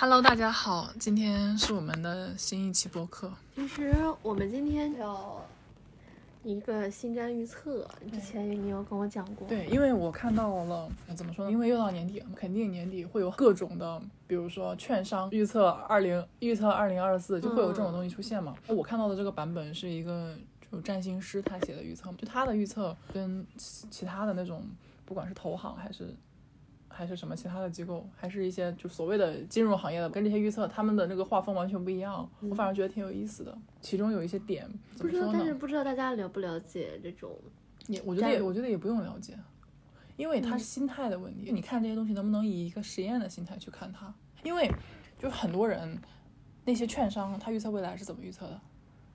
Hello，大家好，今天是我们的新一期播客。其实我们今天有一个新占预测，之前你有跟我讲过。对，因为我看到了，怎么说呢？因为又到年底了，肯定年底会有各种的，比如说券商预测二零预测二零二四，就会有这种东西出现嘛。我看到的这个版本是一个就占星师他写的预测，就他的预测跟其其他的那种，不管是投行还是。还是什么其他的机构，还是一些就所谓的金融行业的，跟这些预测他们的那个画风完全不一样。我反而觉得挺有意思的，其中有一些点，不知道，但是不知道大家了不了解这种。也我觉得也我觉得也不用了解，因为他是心态的问题。你看这些东西能不能以一个实验的心态去看它？因为就很多人那些券商他预测未来是怎么预测的？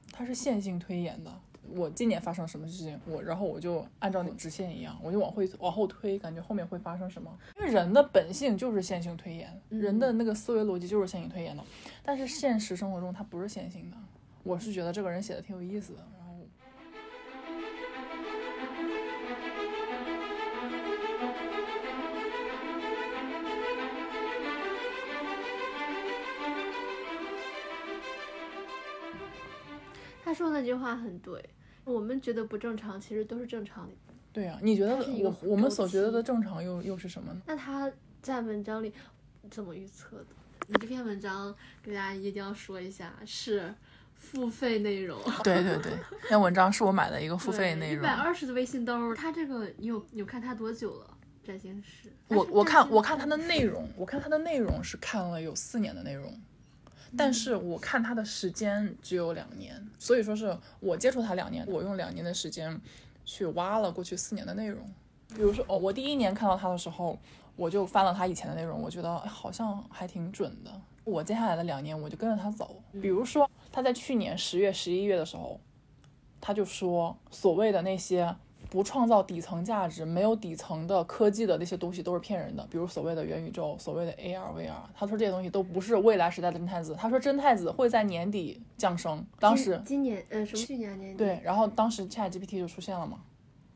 他是线性推演的。我今年发生什么事情，我然后我就按照那直线一样，我就往回往后推，感觉后面会发生什么。因为人的本性就是线性推演，人的那个思维逻辑就是线性推演的。但是现实生活中它不是线性的。我是觉得这个人写的挺有意思的。他说那句话很对。我们觉得不正常，其实都是正常的。对啊，你觉得我我们所觉得的正常又又是什么呢？那他在文章里怎么预测的？你这篇文章给大家一定要说一下，是付费内容。对对对，那篇文章是我买的一个付费内容。一百二十的微信兜，他这个你有你有看他多久了？占星师。我我看我看他的内容，我看他的内容是看了有四年的内容。但是我看他的时间只有两年，所以说是我接触他两年，我用两年的时间去挖了过去四年的内容。比如说，哦，我第一年看到他的时候，我就翻了他以前的内容，我觉得好像还挺准的。我接下来的两年，我就跟着他走。比如说，他在去年十月、十一月的时候，他就说所谓的那些。不创造底层价值、没有底层的科技的那些东西都是骗人的，比如所谓的元宇宙、所谓的 AR、VR。他说这些东西都不是未来时代的真太子。他说真太子会在年底降生。当时今年呃什么去年年底对，然后当时 ChatGPT 就出现了嘛。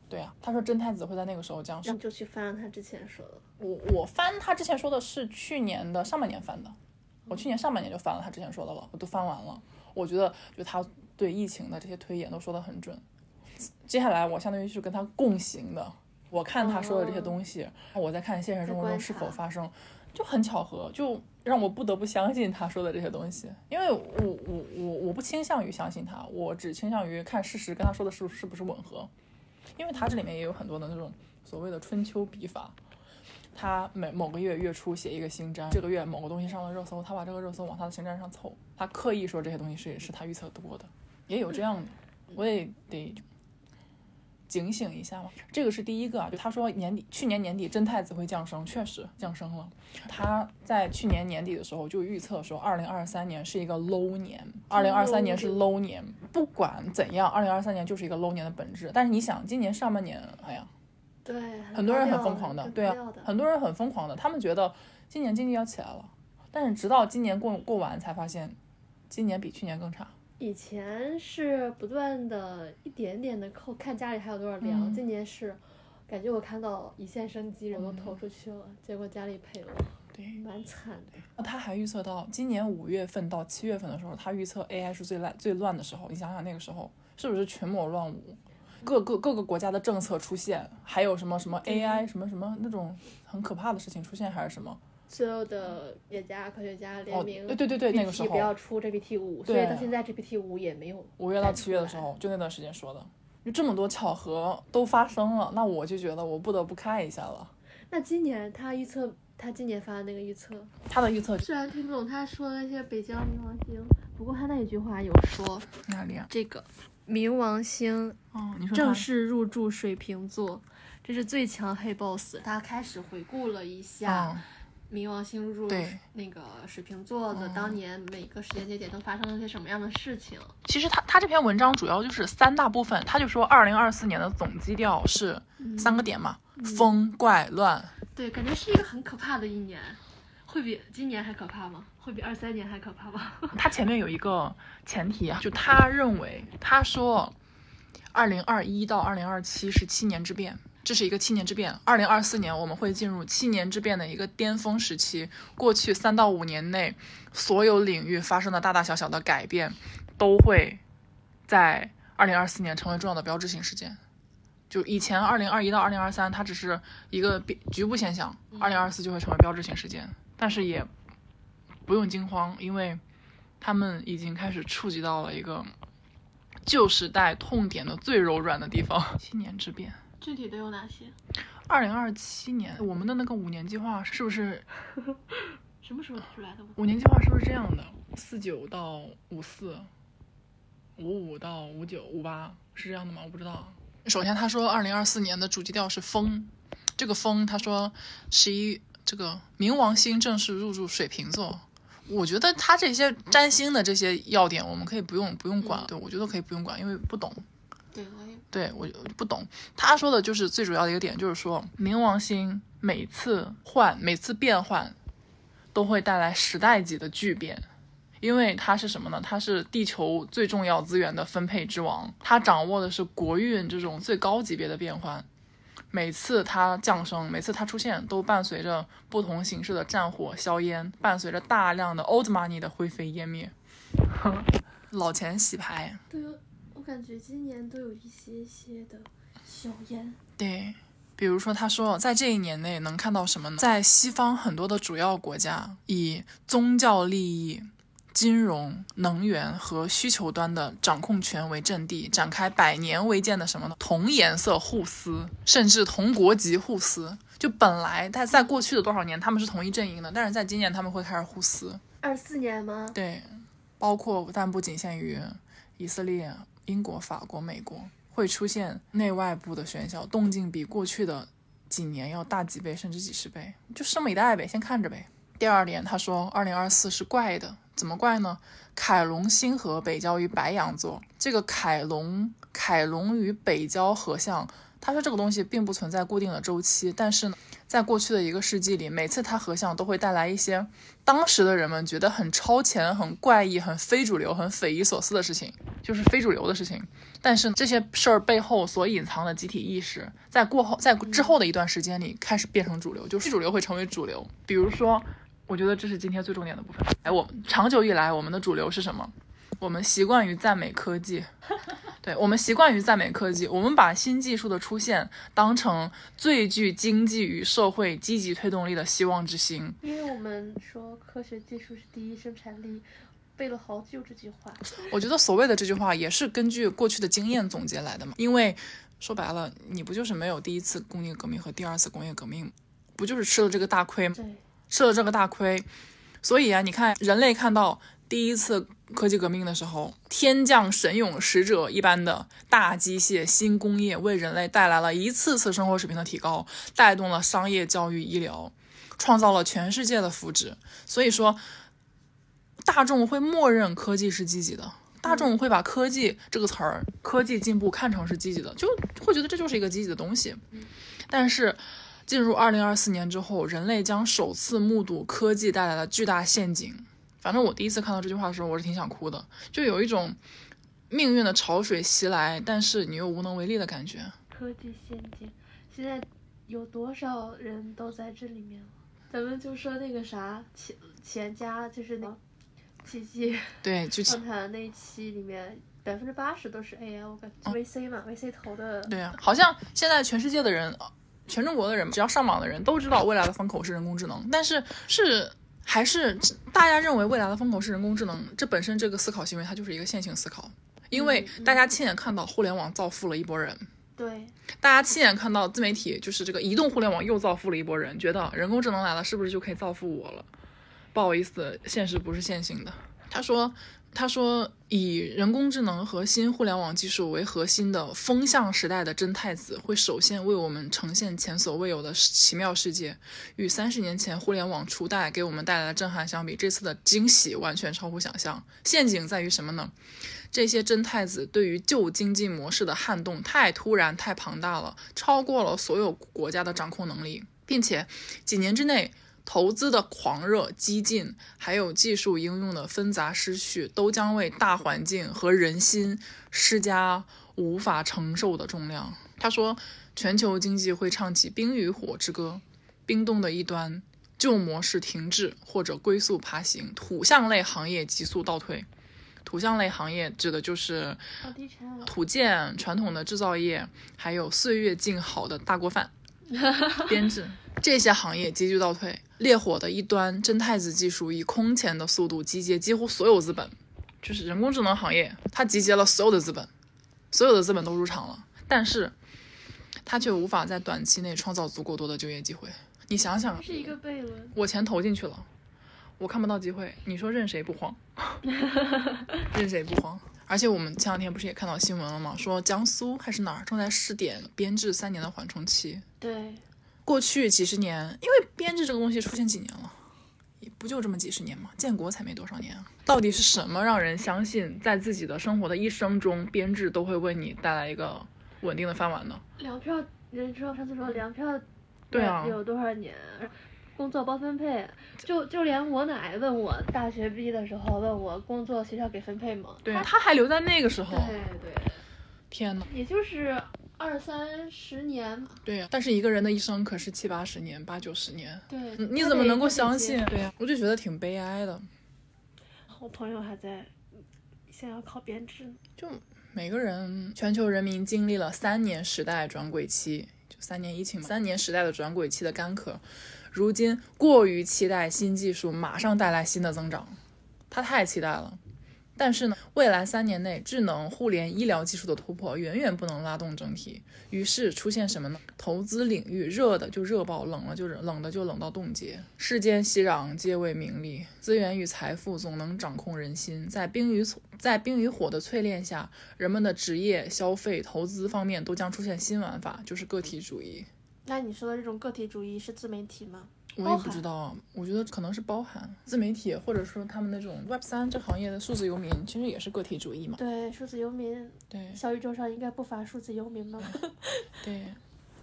对啊，他说真太子会在那个时候降生。就去翻他之前说的。我我翻他之前说的是去年的上半年翻的，我去年上半年就翻了他之前说的了，我都翻完了。我觉得就他对疫情的这些推演都说的很准。接下来我相当于是跟他共行的，我看他说的这些东西，我在看现实生活中是否发生，就很巧合，就让我不得不相信他说的这些东西，因为我我我我不倾向于相信他，我只倾向于看事实跟他说的是是不是吻合，因为他这里面也有很多的那种所谓的春秋笔法，他每某个月月初写一个星占，这个月某个东西上了热搜，他把这个热搜往他的星占上凑，他刻意说这些东西是是他预测多的，也有这样的，我也得。警醒一下嘛，这个是第一个啊，就他说年底去年年底真太子会降生，确实降生了。他在去年年底的时候就预测说，二零二三年是一个 low 年，二零二三年是 low 年。不管怎样，二零二三年就是一个 low 年的本质。但是你想，今年上半年，哎呀，对，很多人很疯狂的，对啊，很多人很疯狂的，他们觉得今年经济要起来了，但是直到今年过过完才发现，今年比去年更差。以前是不断的一点点的扣，看家里还有多少粮。今年是，感觉我看到一线生机，人都投出去了，结果家里赔了，对，蛮惨的。那他还预测到今年五月份到七月份的时候，他预测 AI 是最烂最乱的时候。你想想那个时候是不是群魔乱舞，各个各个国家的政策出现，还有什么什么 AI 什么什么那种很可怕的事情出现，还是什么？所有的企业家、科学家联名，对对对对，那个时候不要出 GPT 五，所以到现在 GPT 五也没有。五月到七月的时候，就那段时间说的，就这么多巧合都发生了，那我就觉得我不得不看一下了。那今年他预测，他今年发的那个预测，他的预测虽然听不懂他说的那些北疆冥王星，不过他那一句话有说哪里啊？这个冥王星哦，你说正式入驻水瓶座，这是最强黑 boss。他开始回顾了一下。冥王星入那个水瓶座的当年每个时间节点都发生了些什么样的事情？其实他他这篇文章主要就是三大部分，他就说二零二四年的总基调是三个点嘛，风怪乱。对，感觉是一个很可怕的一年，会比今年还可怕吗？会比二三年还可怕吗？他前面有一个前提啊，就他认为他说，二零二一到二零二七是七年之变。这是一个七年之变。二零二四年我们会进入七年之变的一个巅峰时期。过去三到五年内，所有领域发生的大大小小的改变，都会在二零二四年成为重要的标志性事件。就以前二零二一到二零二三，它只是一个局部现象，二零二四就会成为标志性事件。但是也不用惊慌，因为他们已经开始触及到了一个旧时代痛点的最柔软的地方。七年之变，具体的有哪些？二零二七年，我们的那个五年计划是不是？什么时候出来的？五年计划是不是这样的？四九到五四，五五到五九，五八是这样的吗？我不知道。首先，他说二零二四年的主基调是风，这个风，他说十一这个冥王星正式入驻水瓶座，我觉得他这些占星的这些要点，我们可以不用不用管，对我觉得可以不用管，因为不懂。对，我也对我不懂。他说的就是最主要的一个点，就是说冥王星每次换，每次变换，都会带来时代级的巨变。因为它是什么呢？它是地球最重要资源的分配之王，它掌握的是国运这种最高级别的变换。每次它降生，每次它出现，都伴随着不同形式的战火硝烟，伴随着大量的 old money 的灰飞烟灭，老钱洗牌。感觉今年都有一些些的硝烟。对，比如说他说，在这一年内能看到什么呢？在西方很多的主要国家，以宗教利益。金融、能源和需求端的掌控权为阵地，展开百年未见的什么呢？同颜色互撕，甚至同国籍互撕。就本来在在过去的多少年他们是同一阵营的，但是在今年他们会开始互撕。二四年吗？对，包括但不仅限于以色列、英国、法国、美国，会出现内外部的喧嚣，动静比过去的几年要大几倍，甚至几十倍。就拭目以待呗，先看着呗。第二点，他说，二零二四是怪的。怎么怪呢？凯龙星河北交于白羊座，这个凯龙凯龙与北交合相，他说这个东西并不存在固定的周期，但是呢，在过去的一个世纪里，每次它合相都会带来一些当时的人们觉得很超前、很怪异、很非主流、很匪夷所思的事情，就是非主流的事情。但是这些事儿背后所隐藏的集体意识，在过后在之后的一段时间里开始变成主流，就非主流会成为主流。比如说。我觉得这是今天最重点的部分。哎，我长久以来我们的主流是什么？我们习惯于赞美科技，对我们习惯于赞美科技。我们把新技术的出现当成最具经济与社会积极推动力的希望之星。因为我们说科学技术是第一生产力，背了好久这句话。我觉得所谓的这句话也是根据过去的经验总结来的嘛。因为说白了，你不就是没有第一次工业革命和第二次工业革命，不就是吃了这个大亏吗？对。吃了这个大亏，所以啊，你看人类看到第一次科技革命的时候，天降神勇使者一般的大机械新工业，为人类带来了一次次生活水平的提高，带动了商业、教育、医疗，创造了全世界的福祉。所以说，大众会默认科技是积极的，大众会把科技这个词儿、科技进步看成是积极的，就会觉得这就是一个积极的东西。但是。进入二零二四年之后，人类将首次目睹科技带来的巨大陷阱。反正我第一次看到这句话的时候，我是挺想哭的，就有一种命运的潮水袭来，但是你又无能为力的感觉。科技陷阱，现在有多少人都在这里面了？咱们就说那个啥，钱钱家就是那奇迹，对，就访谈那一期里面，百分之八十都是 AI，我感觉 VC 嘛，VC 投的。对啊，好像现在全世界的人。全中国的人，只要上网的人都知道未来的风口是人工智能，但是是还是大家认为未来的风口是人工智能，这本身这个思考行为它就是一个线性思考，因为大家亲眼看到互联网造富了一波人，对，大家亲眼看到自媒体就是这个移动互联网又造富了一波人，觉得人工智能来了是不是就可以造富我了？不好意思，现实不是线性的。他说。他说：“以人工智能和新互联网技术为核心的风向时代的真太子，会首先为我们呈现前所未有的奇妙世界。与三十年前互联网初代给我们带来的震撼相比，这次的惊喜完全超乎想象。陷阱在于什么呢？这些真太子对于旧经济模式的撼动太突然、太庞大了，超过了所有国家的掌控能力，并且几年之内。”投资的狂热、激进，还有技术应用的纷杂失序，都将为大环境和人心施加无法承受的重量。他说，全球经济会唱起冰与火之歌，冰冻的一端，旧模式停滞或者龟速爬行，土象类行业急速倒退。土象类行业指的就是土建、传统的制造业，还有岁月静好的大锅饭、编制这些行业急剧倒退。烈火的一端，真太子技术以空前的速度集结几乎所有资本，就是人工智能行业，它集结了所有的资本，所有的资本都入场了，但是它却无法在短期内创造足够多的就业机会。你想想，是一个悖论。我钱投进去了。我看不到机会，你说任谁不慌？任谁不慌？而且我们前两天不是也看到新闻了吗？说江苏还是哪儿正在试点编制三年的缓冲期。对，过去几十年，因为编制这个东西出现几年了，也不就这么几十年嘛？建国才没多少年啊！到底是什么让人相信，在自己的生活的一生中，编制都会为你带来一个稳定的饭碗呢？粮票，人知道上次说粮票，对啊，有多少年？工作包分配，就就连我奶问我大学毕业的时候问我工作学校给分配吗？对，他还留在那个时候。对对。天呐，也就是二三十年。对呀，但是一个人的一生可是七八十年、八九十年。对。你怎么能够相信？对呀，我就觉得挺悲哀的。我朋友还在想要考编制。就每个人，全球人民经历了三年时代转轨期，就三年疫情嘛，三年时代的转轨期的干渴。如今过于期待新技术马上带来新的增长，他太期待了。但是呢，未来三年内，智能、互联、医疗技术的突破远远不能拉动整体。于是出现什么呢？投资领域热的就热爆，冷了就冷的就冷到冻结。世间熙攘，皆为名利。资源与财富总能掌控人心。在冰与在冰与火的淬炼下，人们的职业、消费、投资方面都将出现新玩法，就是个体主义。那你说的这种个体主义是自媒体吗？我也不知道，我觉得可能是包含自媒体，或者说他们那种 Web 三这行业的数字游民，其实也是个体主义嘛。对，数字游民。对。小宇宙上应该不乏数字游民吧？对。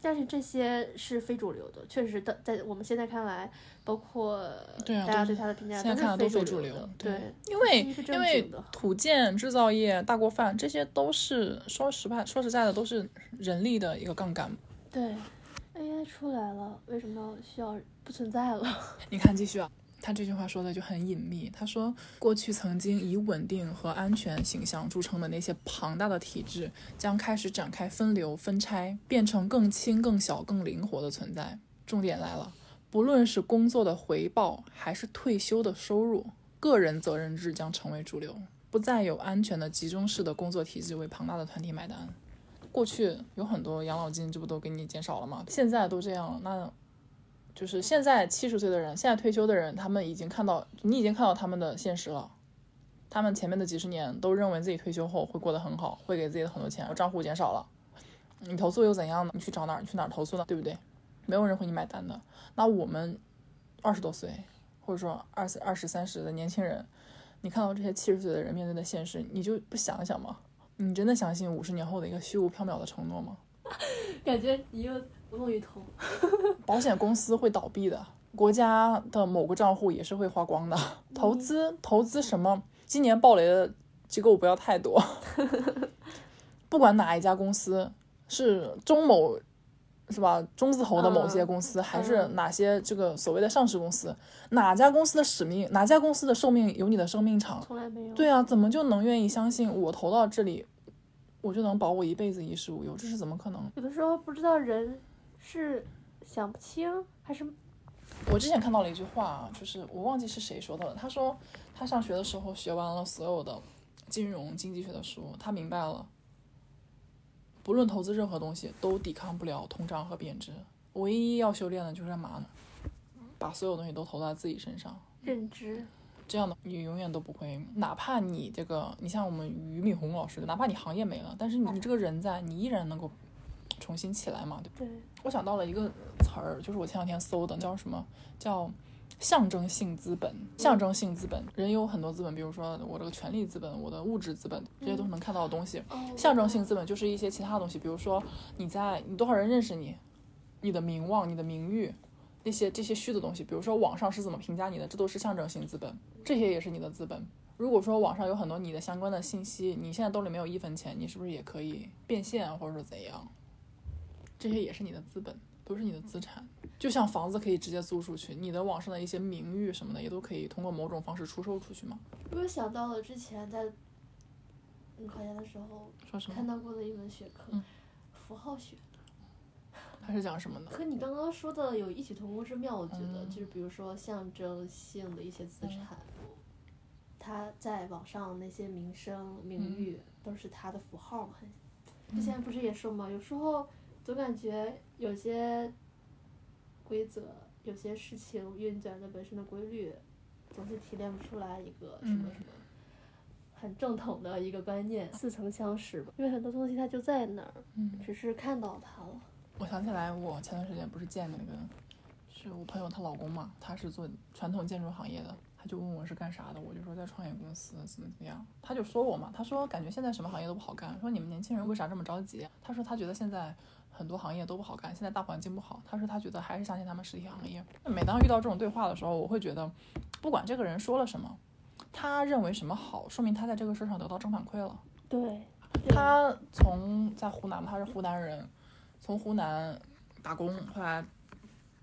但是这些是非主流的，确实的，在我们现在看来，包括大家对他的评价都是非主流。对，因为因为土建、制造业、大锅饭这些都是说实话、说实在的，都是人力的一个杠杆。对。AI 出来了，为什么需要不存在了？你看，继续啊，他这句话说的就很隐秘。他说，过去曾经以稳定和安全形象著称的那些庞大的体制，将开始展开分流、分拆，变成更轻、更小、更灵活的存在。重点来了，不论是工作的回报，还是退休的收入，个人责任制将成为主流，不再有安全的集中式的工作体制为庞大的团体买单。过去有很多养老金，这不都给你减少了吗？现在都这样了，那就是现在七十岁的人，现在退休的人，他们已经看到，你已经看到他们的现实了。他们前面的几十年都认为自己退休后会过得很好，会给自己的很多钱，账户减少了。你投诉又怎样呢？你去找哪儿？你去哪儿投诉呢？对不对？没有人会你买单的。那我们二十多岁，或者说二十二十三十的年轻人，你看到这些七十岁的人面对的现实，你就不想想吗？你真的相信五十年后的一个虚无缥缈的承诺吗？感觉你又无动于衷。保险公司会倒闭的，国家的某个账户也是会花光的。投资投资什么？今年暴雷的机构不要太多。不管哪一家公司，是中某。是吧？中字头的某些公司，还是哪些这个所谓的上市公司？哪家公司的使命？哪家公司的寿命有你的生命长？从来没有。对啊，怎么就能愿意相信我投到这里，我就能保我一辈子衣食无忧？这是怎么可能？有的时候不知道人是想不清，还是……我之前看到了一句话，就是我忘记是谁说的了。他说他上学的时候学完了所有的金融经济学的书，他明白了。不论投资任何东西，都抵抗不了通胀和贬值。唯一要修炼的就是干嘛呢？把所有东西都投在自己身上，认知。这样的你永远都不会，哪怕你这个，你像我们俞敏洪老师，哪怕你行业没了，但是你这个人在，你依然能够重新起来嘛？对。对我想到了一个词儿，就是我前两天搜的，叫什么？叫。象征性资本，象征性资本，人有很多资本，比如说我这个权力资本，我的物质资本，这些都是能看到的东西。象征性资本就是一些其他东西，比如说你在你多少人认识你，你的名望、你的名誉，那些这些虚的东西，比如说网上是怎么评价你的，这都是象征性资本，这些也是你的资本。如果说网上有很多你的相关的信息，你现在兜里没有一分钱，你是不是也可以变现或者说怎样？这些也是你的资本，都是你的资产。就像房子可以直接租出去，你的网上的一些名誉什么的也都可以通过某种方式出售出去嘛。我又想到了之前在考研的时候看到过的一门学科，符号学。它是讲什么呢？和你刚刚说的有异曲同工之妙，我觉得就是比如说象征性的一些资产，它在网上那些名声名誉都是它的符号嘛。之前不是也说嘛，有时候总感觉有些规则、有些事情运转的本身的规律，总是提炼不出来一个什么什么很正统的一个观念，似曾相识吧。因为很多东西它就在那儿，只是看到它了。我想起来，我前段时间不是见那个，是我朋友她老公嘛，他是做传统建筑行业的，他就问我是干啥的，我就说在创业公司怎么怎么样，他就说我嘛，他说感觉现在什么行业都不好干，说你们年轻人为啥这么着急？他说他觉得现在很多行业都不好干，现在大环境不好，他说他觉得还是相信他们实体行业。每当遇到这种对话的时候，我会觉得，不管这个人说了什么，他认为什么好，说明他在这个事上得到正反馈了。对，他从在湖南，他是湖南人。从湖南打工，后来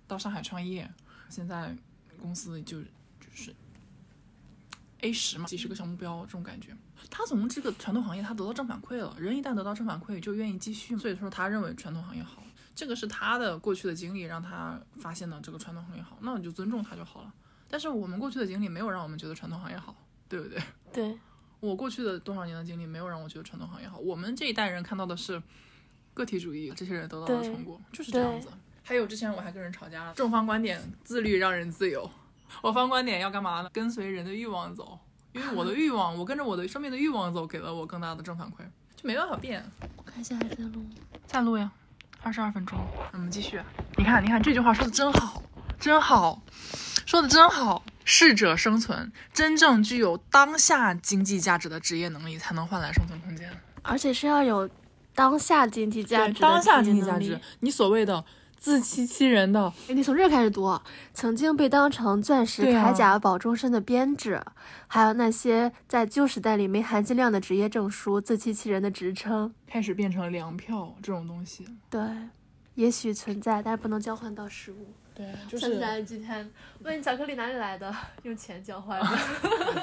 到上海创业，现在公司就就是 A 十嘛，几十个小目标这种感觉。他从这个传统行业他得到正反馈了，人一旦得到正反馈就愿意继续，所以说他认为传统行业好，这个是他的过去的经历让他发现了这个传统行业好，那我就尊重他就好了。但是我们过去的经历没有让我们觉得传统行业好，对不对？对，我过去的多少年的经历没有让我觉得传统行业好，我们这一代人看到的是。个体主义，这些人得到了成果，就是这样子。还有之前我还跟人吵架了，正方观点自律让人自由，我方观点要干嘛呢？跟随人的欲望走，因为我的欲望，我跟着我的生命的欲望走，给了我更大的正反馈，就没办法变。我看一下还在录，在录呀，二十二分钟，我们继续。你看，你看这句话说的真好，真好，说的真好。适者生存，真正具有当下经济价值的职业能力，才能换来生存空间。而且是要有。当下经济价值，当下经济价值，你所谓的自欺欺人的，你从这开始读，曾经被当成钻石、铠甲、保终身的编制，还有那些在旧时代里没含金量的职业证书、自欺欺人的职称，开始变成粮票这种东西。对，也许存在，但是不能交换到实物。对，就是今天问你巧克力哪里来的，用钱交换的，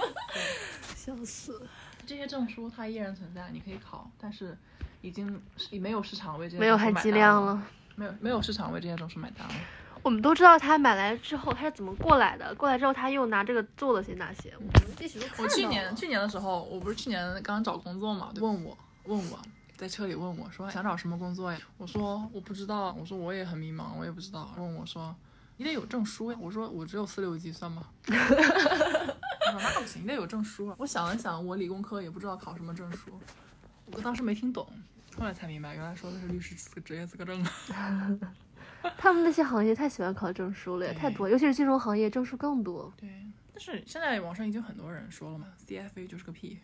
笑死。这些证书它依然存在，你可以考，但是。已经没有市场为这些没有含金量了，没有没有市场为这些证书买单了。我们都知道他买来之后他是怎么过来的，过来之后他又拿这个做了些哪些？我们继续我去年去年的时候，我不是去年刚找工作嘛，问我问我在车里问我说想找什么工作呀？我说我不知道，我说我也很迷茫，我也不知道。问我说你得有证书呀？我说我只有四六级算吗？他说那不行，你得有证书。我想了想，我理工科也不知道考什么证书。我当时没听懂，后来才明白，原来说的是律师资职业资格证。他们那些行业太喜欢考证书了，太多，尤其是金融行业，证书更多。对，但是现在网上已经很多人说了嘛，CFA 就是个屁。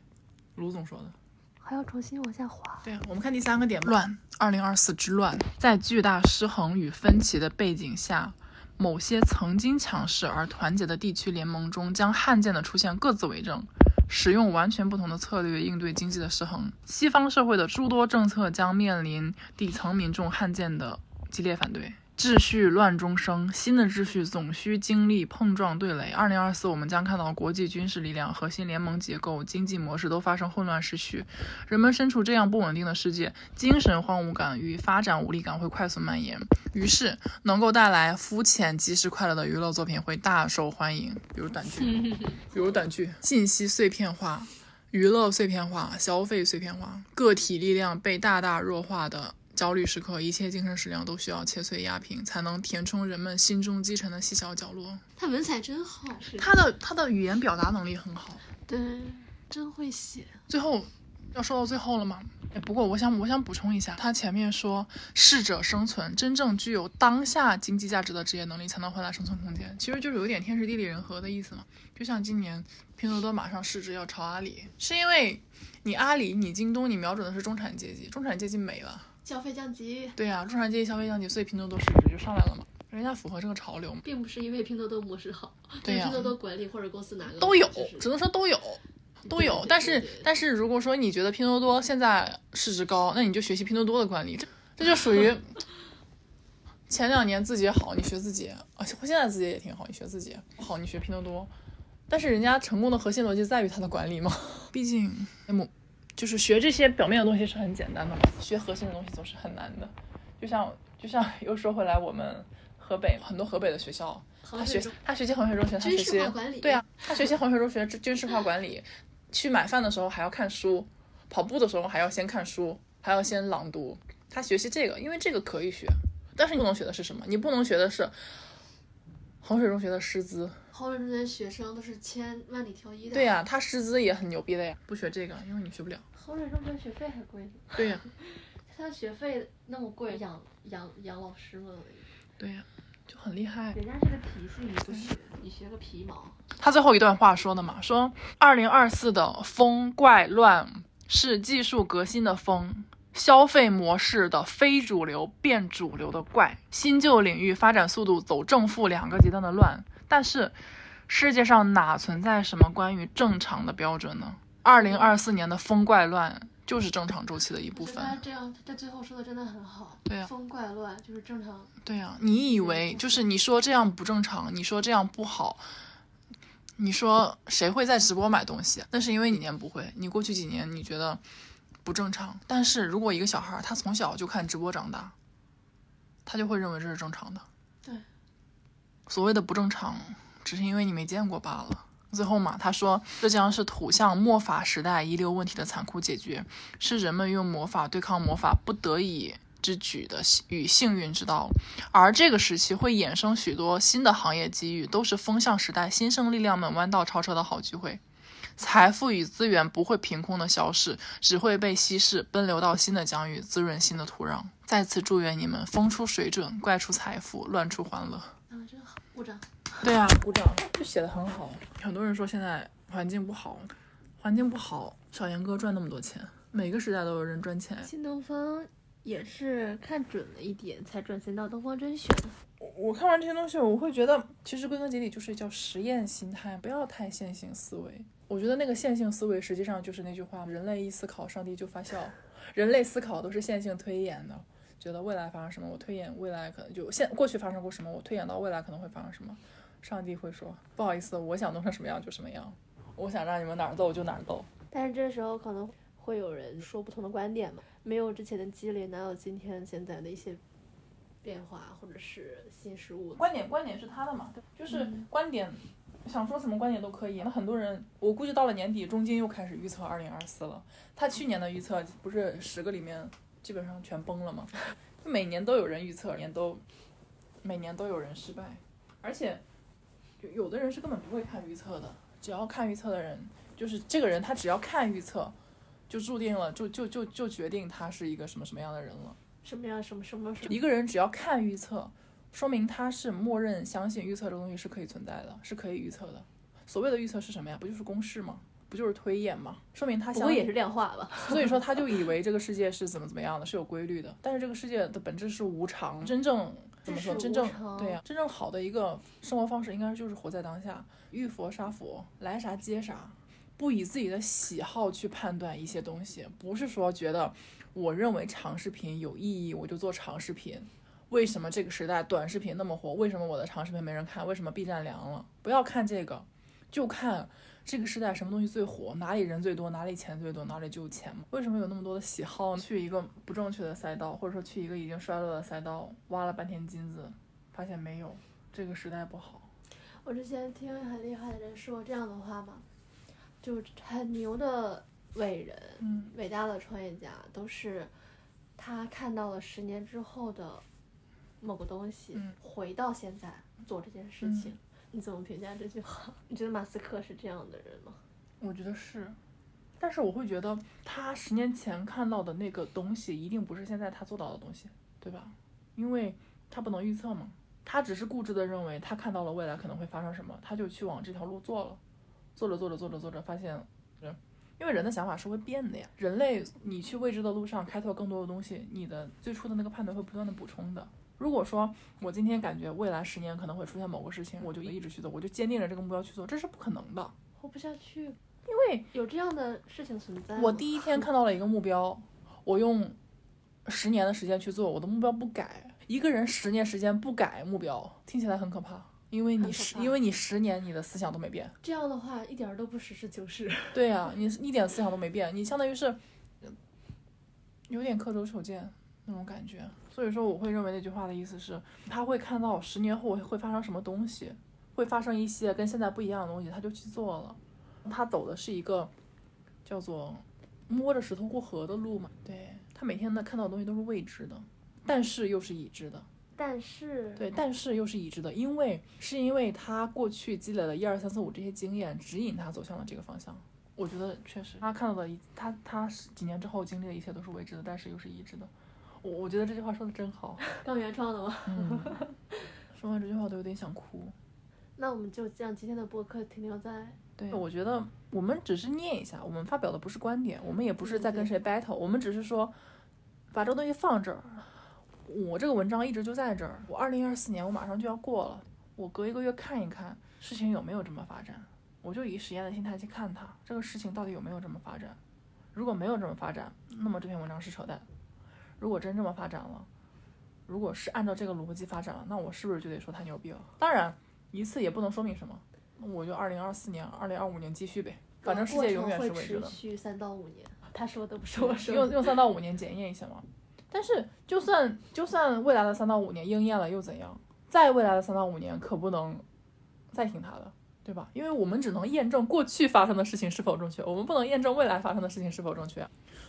卢总说的，还要重新往下滑。对啊，我们看第三个点，乱，二零二四之乱，在巨大失衡与分歧的背景下，某些曾经强势而团结的地区联盟中，将罕见的出现各自为政。使用完全不同的策略应对经济的失衡，西方社会的诸多政策将面临底层民众罕见的激烈反对。秩序乱中生，新的秩序总需经历碰撞对垒。二零二四，我们将看到国际军事力量、核心联盟结构、经济模式都发生混乱失序。人们身处这样不稳定的世界，精神荒芜感与发展无力感会快速蔓延。于是，能够带来肤浅、即时快乐的娱乐作品会大受欢迎，比如短剧，比如短剧。信息碎片化、娱乐碎片化、消费碎片化，个体力量被大大弱化的。焦虑时刻，一切精神食粮都需要切碎压平，才能填充人们心中积沉的细小角落。他文采真好，他的他的语言表达能力很好，对，真会写。最后要说到最后了吗？哎，不过我想我想补充一下，他前面说适者生存，真正具有当下经济价值的职业能力才能换来生存空间，其实就是有点天时地利人和的意思嘛。就像今年拼多多马上市值要超阿里，是因为你阿里你京东你瞄准的是中产阶级，中产阶级没了。消费降级，对呀，中产阶级消费降级，所以拼多多市值就上来了嘛。人家符合这个潮流，并不是因为拼多多模式好，对拼多多管理或者公司哪个都有，只能说都有，都有。但是但是如果说你觉得拼多多现在市值高，那你就学习拼多多的管理，这这就属于 前两年自己好，你学自己啊，现在自己也挺好，你学字节好，你学拼多多。但是人家成功的核心逻辑在于它的管理嘛，毕竟，就是学这些表面的东西是很简单的嘛，学核心的东西总是很难的。就像就像 又说回来，我们河北很多河北的学校，他学他学习衡水中学，他学习对啊，他学习衡水中学军事化管理，去买饭的时候还要看书，跑步的时候还要先看书，还要先朗读。他学习这个，因为这个可以学，但是你不能学的是什么？你不能学的是衡水中学的师资。衡水中学学生都是千万里挑一的。对呀，他师资也很牛逼的呀。不学这个，因为你学不了。衡水中学学费还贵。对呀。他学费那么贵，养养养老师们。对呀，就很厉害。人家是个体系你不学，你学个皮毛。他最后一段话说的嘛，说二零二四的风怪乱是技术革新的风。消费模式的非主流变主流的怪，新旧领域发展速度走正负两个极端的乱。但是，世界上哪存在什么关于正常的标准呢？二零二四年的风怪乱就是正常周期的一部分。他这样，他最后说的真的很好。对呀，风怪乱就是正常。对呀，你以为就是你说这样不正常，你说这样不好，你说谁会在直播买东西？那是因为你年不会。你过去几年你觉得？不正常，但是如果一个小孩他从小就看直播长大，他就会认为这是正常的。对，所谓的不正常，只是因为你没见过罢了。最后嘛，他说这将是土象末法时代遗留问题的残酷解决，是人们用魔法对抗魔法不得已之举的与幸运之道。而这个时期会衍生许多新的行业机遇，都是风向时代新生力量们弯道超车的好机会。财富与资源不会凭空的消逝，只会被稀释，奔流到新的疆域，滋润新的土壤。再次祝愿你们风出水准，怪出财富，乱出欢乐。啊，真好，鼓掌。对啊，鼓掌。就写的很好。很多人说现在环境不好，环境不好，小严哥赚那么多钱。每个时代都有人赚钱。新东方也是看准了一点，才转型到东方甄选。我看完这些东西，我会觉得，其实归根结底就是叫实验心态，不要太线性思维。我觉得那个线性思维实际上就是那句话：人类一思考，上帝就发笑。人类思考都是线性推演的，觉得未来发生什么，我推演未来可能就现过去发生过什么，我推演到未来可能会发生什么。上帝会说：不好意思，我想弄成什么样就什么样，我想让你们哪儿斗就哪儿斗。但是这时候可能会有人说不同的观点嘛？没有之前的积累，哪有今天现在的一些变化或者是新事物？观点观点是他的嘛？就是观点。想说什么观点都可以。那很多人，我估计到了年底，中金又开始预测二零二四了。他去年的预测不是十个里面基本上全崩了吗？每年都有人预测，年都每年都有人失败。而且，有有的人是根本不会看预测的。只要看预测的人，就是这个人，他只要看预测，就注定了，就就就就决定他是一个什么什么样的人了。什么样？什么什么？一个人只要看预测。说明他是默认相信预测这个东西是可以存在的，是可以预测的。所谓的预测是什么呀？不就是公式吗？不就是推演吗？说明他相信也是量化吧。所以说他就以为这个世界是怎么怎么样的，是有规律的。但是这个世界的本质是无常。真正怎么说？真正对呀，真正好的一个生活方式应该就是活在当下，遇佛杀佛，来啥接啥，不以自己的喜好去判断一些东西。不是说觉得我认为长视频有意义，我就做长视频。为什么这个时代短视频那么火？为什么我的长视频没人看？为什么 B 站凉了？不要看这个，就看这个时代什么东西最火，哪里人最多，哪里钱最多，哪里就有钱嘛。为什么有那么多的喜好？去一个不正确的赛道，或者说去一个已经衰落的赛道，挖了半天金子，发现没有，这个时代不好。我之前听很厉害的人说过这样的话嘛，就很牛的伟人，嗯，伟大的创业家，都是他看到了十年之后的。某个东西回到现在做这件事情，你怎么评价这句话？你觉得马斯克是这样的人吗？我觉得是，但是我会觉得他十年前看到的那个东西，一定不是现在他做到的东西，对吧？因为他不能预测嘛，他只是固执的认为他看到了未来可能会发生什么，他就去往这条路做了，做着做着做着做着，发现，因为人的想法是会变的呀。人类你去未知的路上开拓更多的东西，你的最初的那个判断会不断的补充的。如果说我今天感觉未来十年可能会出现某个事情，我就一直去做，我就坚定着这个目标去做，这是不可能的，活不下去。因为有这样的事情存在。我第一天看到了一个目标，我用十年的时间去做，我的目标不改，一个人十年时间不改目标，听起来很可怕。因为你十，因为你十年你的思想都没变。这样的话一点都不实事求是。对呀，你一点思想都没变，你相当于是有点刻舟求剑那种感觉。所以说，我会认为那句话的意思是，他会看到十年后会发生什么东西，会发生一些跟现在不一样的东西，他就去做了。他走的是一个叫做摸着石头过河的路嘛。对他每天呢看到的东西都是未知的，但是又是已知的。但是，对，但是又是已知的，因为是因为他过去积累了一二三四五这些经验，指引他走向了这个方向。我觉得确实，他看到的一，他他几年之后经历的一切都是未知的，但是又是已知的。我我觉得这句话说的真好，刚原创的吗？嗯，说完这句话我都有点想哭。那我们就让今天的播客停留在，对，我觉得我们只是念一下，我们发表的不是观点，我们也不是在跟谁 battle，我们只是说把这个东西放这儿。我这个文章一直就在这儿。我二零二四年我马上就要过了，我隔一个月看一看事情有没有这么发展，我就以实验的心态去看它，这个事情到底有没有这么发展。如果没有这么发展，那么这篇文章是扯淡；如果真这么发展了，如果是按照这个逻辑发展了，那我是不是就得说他牛逼了？当然，一次也不能说明什么，我就二零二四年、二零二五年继续呗，反正世界永远是未知的。持续三到五年，他说的不是我说的。用用三到五年检验一下嘛。但是，就算就算未来的三到五年应验了又怎样？在未来的三到五年可不能再听他的，对吧？因为我们只能验证过去发生的事情是否正确，我们不能验证未来发生的事情是否正确。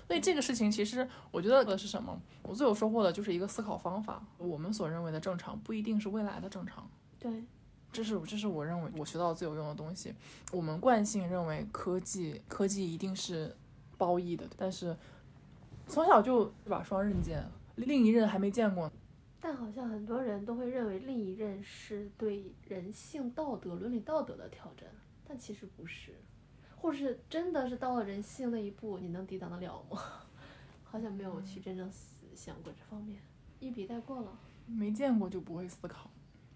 所以这个事情其实我觉得的是什么？我最有收获的就是一个思考方法。我们所认为的正常不一定是未来的正常。对，这是这是我认为我学到最有用的东西。我们惯性认为科技科技一定是褒义的，但是。从小就把双刃剑，另一刃还没见过。但好像很多人都会认为另一刃是对人性、道德、伦理道德的挑战，但其实不是，或是真的是到了人性那一步，你能抵挡得了吗？好像没有去真正想过这方面，一笔带过了。没见过就不会思考，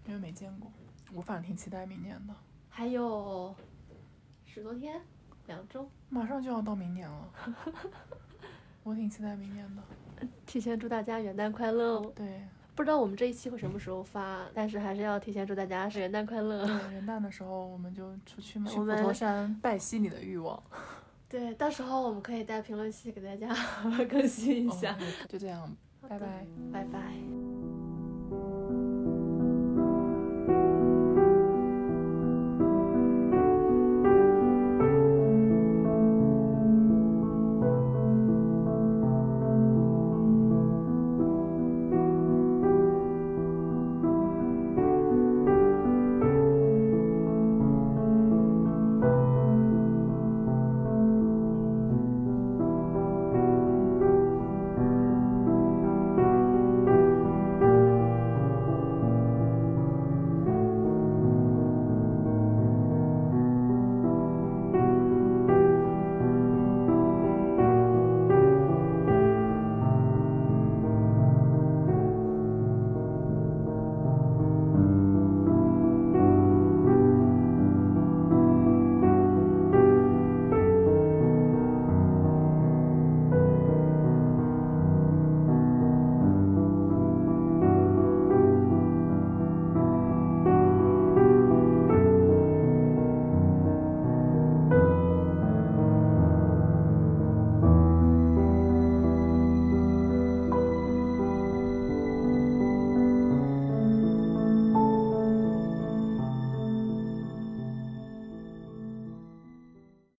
因为没见过。我反正挺期待明年的。还有十多天，两周，马上就要到明年了。我挺期待明年的，提前祝大家元旦快乐哦。对，不知道我们这一期会什么时候发，但是还是要提前祝大家元旦快乐。元旦的时候我们就出去嘛去普陀山拜西你的欲望。对，到时候我们可以在评论区给大家 更新一下。就这样，拜拜，拜拜。